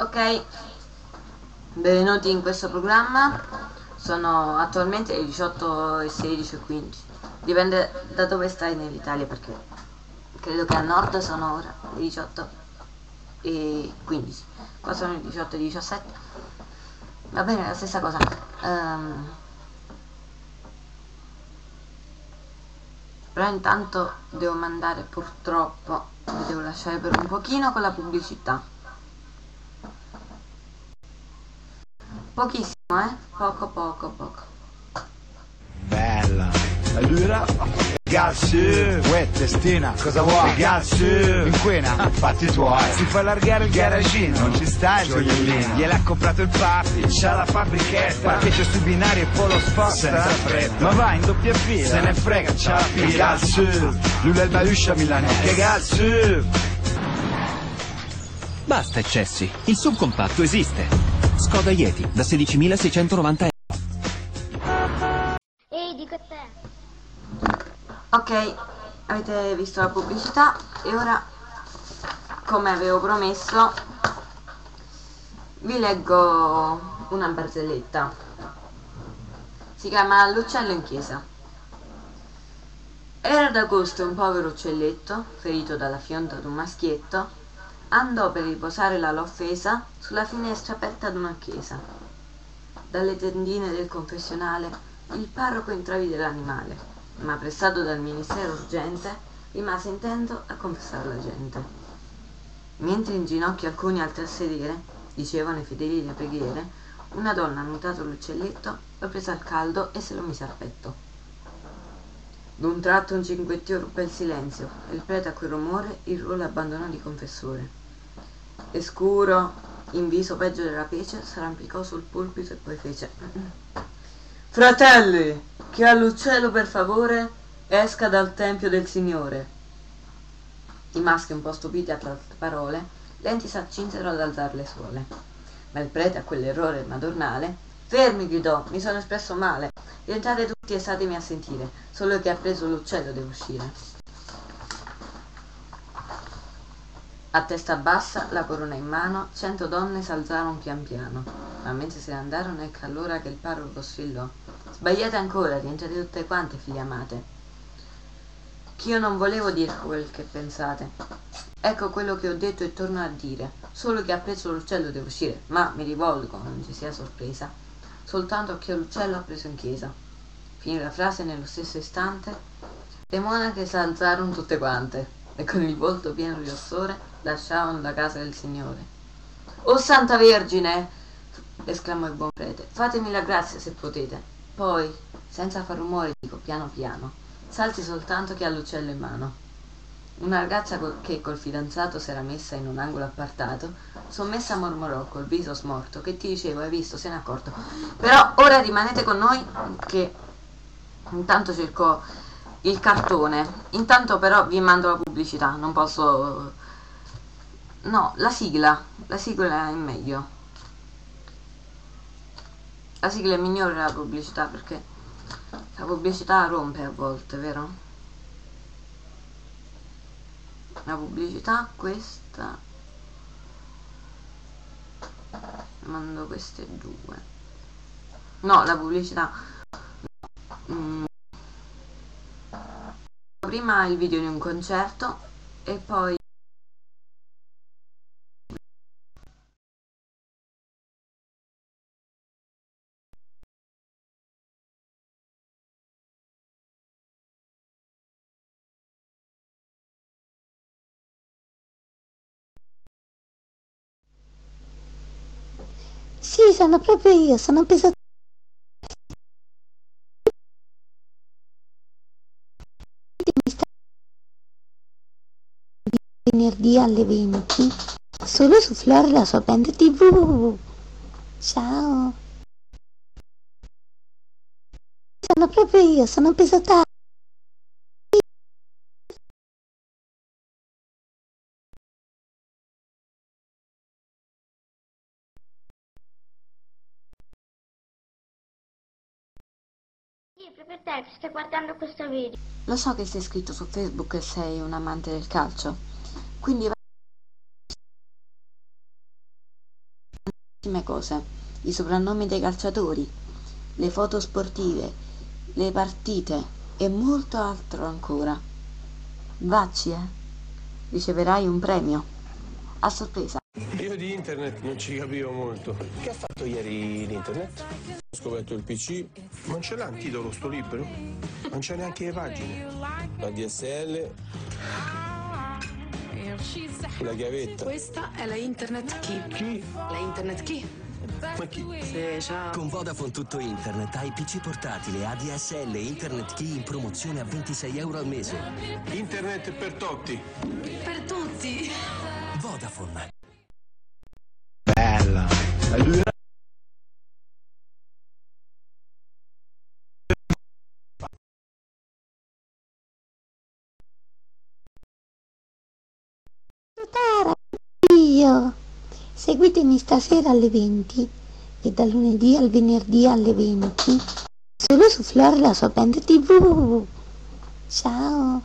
Ok, benvenuti in questo programma. Sono attualmente le 18 e 16 e 15. Dipende da dove stai nell'Italia perché credo che a nord sono ora le 18 e 15. Qua sono le 18 e 17. Va bene, la stessa cosa. Um, però intanto devo mandare purtroppo, devo lasciare per un pochino con la pubblicità. Pochissimo, eh? Poco, poco, poco. Bella. Allora, gas, uè testina, cosa vuoi? Gas, inquina, fatti tuoi. Si fa allargare il garagino, non ci sta il gioiellino. Gliel'ha comprato il papi, c'ha la fabbrichetta. Parcheggio su binari e polo sport. Senza fretta. Ma va in doppia fila, se ne frega, c'ha la fila. Gas, lui è il baluscia milanese. Che gas, Basta eccessi, il subcompatto esiste. Skoda Yeti da 16.690 euro. Ehi, dico a te. Ok, avete visto la pubblicità e ora, come avevo promesso, vi leggo una barzelletta. Si chiama L'uccello in chiesa. Era d'agosto un povero uccelletto, ferito dalla fionda d'un maschietto, andò per riposare la offesa sulla finestra aperta ad una chiesa. Dalle tendine del confessionale il parroco intravide l'animale, ma pressato dal ministero urgente rimase intento a confessare la gente. Mentre in ginocchio alcuni altri a sedere, dicevano i fedeli le preghiere, una donna, notato l'uccelletto, lo prese al caldo e se lo mise al petto. D'un tratto un cinguettio ruppe il silenzio e il prete a quel rumore il ruolo abbandonò di confessore. E scuro, in viso peggio della pece, s'arrampicò sul pulpito e poi fece Fratelli, chi ha l'uccello per favore esca dal tempio del Signore. I maschi, un po' stupiti a tante parole, lenti s'accinsero ad alzar le suole. Ma il prete a quell'errore madornale Fermi, gridò, mi sono espresso male. Rientrate tutti e statemi a sentire. Solo chi ha preso l'uccello deve uscire. A testa bassa, la corona in mano, cento donne s'alzarono pian piano, ma mentre se ne andarono ecco allora che il parroco sfillò. Sbagliate ancora, rientrate tutte quante, figlie amate. Ch'io non volevo dire quel che pensate. Ecco quello che ho detto e torno a dire. Solo chi ha preso l'uccello deve uscire, ma mi rivolgo, non ci sia sorpresa, soltanto a chi l'uccello ha preso in chiesa. Finì la frase nello stesso istante. Le monache s'alzarono tutte quante e con il volto pieno di rossore lasciavano la casa del Signore. Oh Santa Vergine! esclamò il buon prete, fatemi la grazia se potete. Poi, senza far rumore, dico piano piano, salti soltanto che ha l'uccello in mano. Una ragazza che col fidanzato s'era messa in un angolo appartato, sommessa mormorò col viso smorto, che ti dicevo, hai visto, se n'è accorto. Però ora rimanete con noi che intanto cerco il cartone. Intanto però vi mando la pubblicità, non posso No, la sigla. La sigla è meglio. La sigla è migliore della pubblicità perché la pubblicità rompe a volte, vero? La pubblicità questa mando queste due no la pubblicità prima il video di un concerto e poi Sì, sono proprio io, sono pesata. Venerdì alle 20 solo su Flor la sua band tv ciao. Sono proprio io sono pesata Sì, proprio te che stai guardando questo video. Lo so che sei scritto su Facebook e sei un amante del calcio, quindi tantissime cose, i soprannomi dei calciatori, le foto sportive, le partite e molto altro ancora. Vacci, eh? Riceverai un premio. A sorpresa. Io di internet non ci capivo molto. Che ha fatto ieri l'internet? Ho scoperto il PC. Non ce l'ha un titolo sto libro? Non c'è neanche le pagine. La DSL. La chiavetta. Questa è la Internet Key. Chi? La Internet Key. Ma chi? Sì, ciao. Con Vodafone tutto internet hai PC portatile ADSL e Internet Key in promozione a 26 euro al mese. Internet per Totti. Per tutti. Vodafone. Bella. E lui Io. Seguitemi stasera alle 20 e dal lunedì al venerdì alle 20 solo su Flor la sua band tv. Ciao.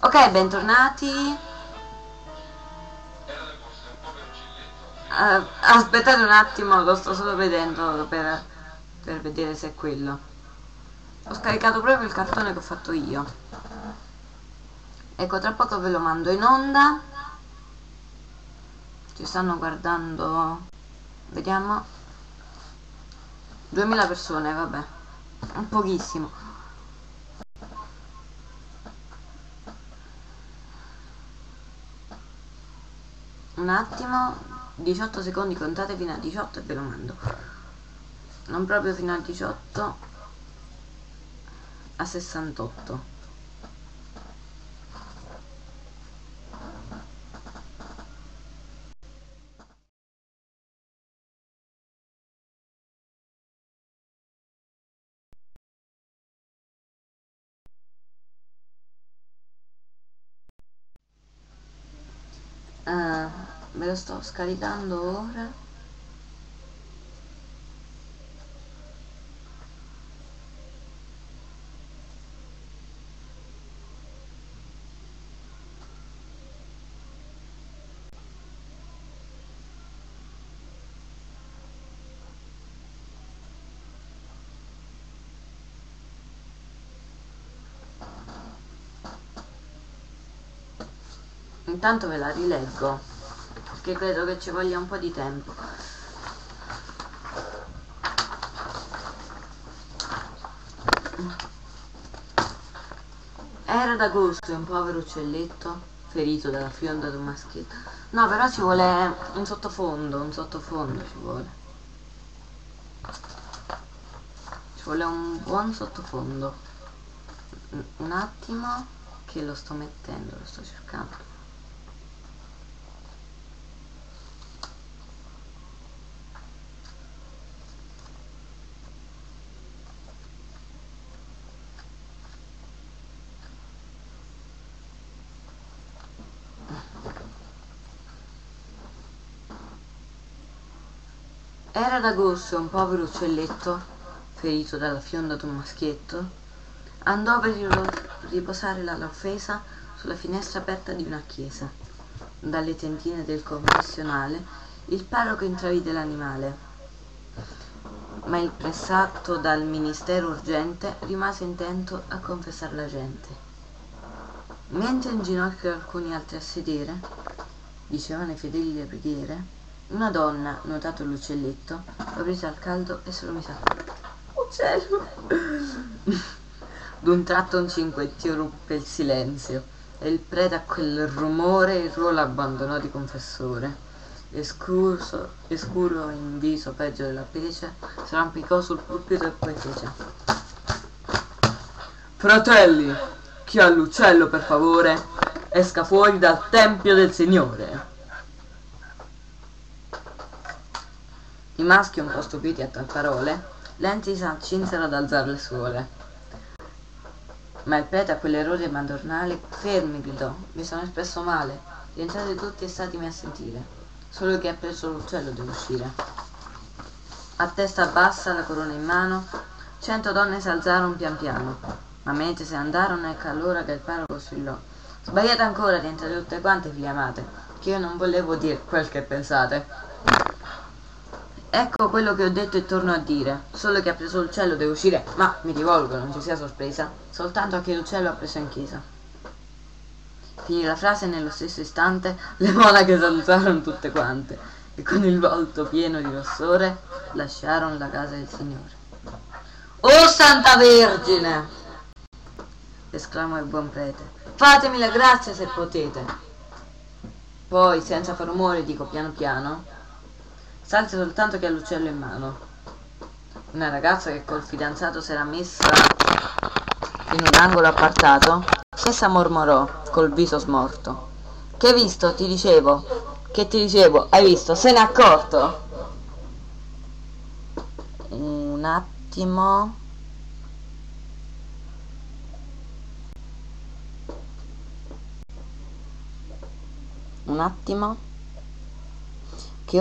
Ok, bentornati. Ah, aspettate un attimo, lo sto solo vedendo per, per vedere se è quello. Ho scaricato proprio il cartone che ho fatto io. Ecco, tra poco ve lo mando in onda. Ci stanno guardando. Vediamo. 2000 persone, vabbè. Un pochissimo. Un attimo, 18 secondi, contate fino a 18 e ve lo mando. Non proprio fino a 18, a 68. Ah, me lo sto scaricando ora. Intanto ve la rileggo perché credo che ci voglia un po' di tempo. Era d'agosto un povero uccelletto ferito dalla fionda di un maschietto. No, però ci vuole un sottofondo, un sottofondo ci vuole. Ci vuole un buon sottofondo. Un attimo che lo sto mettendo, lo sto cercando. Era d'agosto e un povero uccelletto, ferito dalla fionda d'un maschietto, andò per ri- riposare dall'offesa sulla finestra aperta di una chiesa. Dalle tendine del confessionale il parroco intravide l'animale, ma il pressato dal ministero urgente rimase intento a confessar la gente. Mentre in ginocchio alcuni altri a sedere, dicevano i fedeli le preghiere, una donna, notato l'uccelletto, lo prese al caldo e se lo mise a Uccello! D'un tratto un cinquettio ruppe il silenzio e il prete a quel rumore il ruolo abbandonò di confessore. E scuro, e scuro in viso peggio della pece, si arrampicò sul pulpito e poi fece. Fratelli, chi ha l'uccello per favore, esca fuori dal tempio del Signore. I maschi, un po' stupiti a tal parole, lenti s'accinsero ad alzare le suole. Ma il prete a quell'errore madornale, fermi, gridò, mi sono espresso male, rientrate tutti e statemi a sentire. Solo chi ha preso l'uccello deve uscire. A testa bassa, la corona in mano, cento donne s'alzarono pian piano. Ma mentre se andarono, ecco allora che il parroco sfilò. Sbagliate ancora, rientrate tutte quante, figlie amate, che io non volevo dire quel che pensate. Ecco quello che ho detto e torno a dire. Solo che ha preso l'uccello deve uscire, ma mi rivolgo, non ci sia sorpresa, soltanto a che l'uccello ha preso in chiesa. Finì la frase e nello stesso istante le monache s'alzarono tutte quante e con il volto pieno di rossore lasciarono la casa del Signore. Oh Santa Vergine! esclamò il buon prete. Fatemi la grazia se potete. Poi, senza far rumore, dico piano piano, salse soltanto che ha l'uccello in mano. Una ragazza che col fidanzato s'era messa in un angolo appartato, essa mormorò col viso smorto. Che hai visto? Ti dicevo. Che ti dicevo? Hai visto? Se n'è accorto? Un attimo. Un attimo.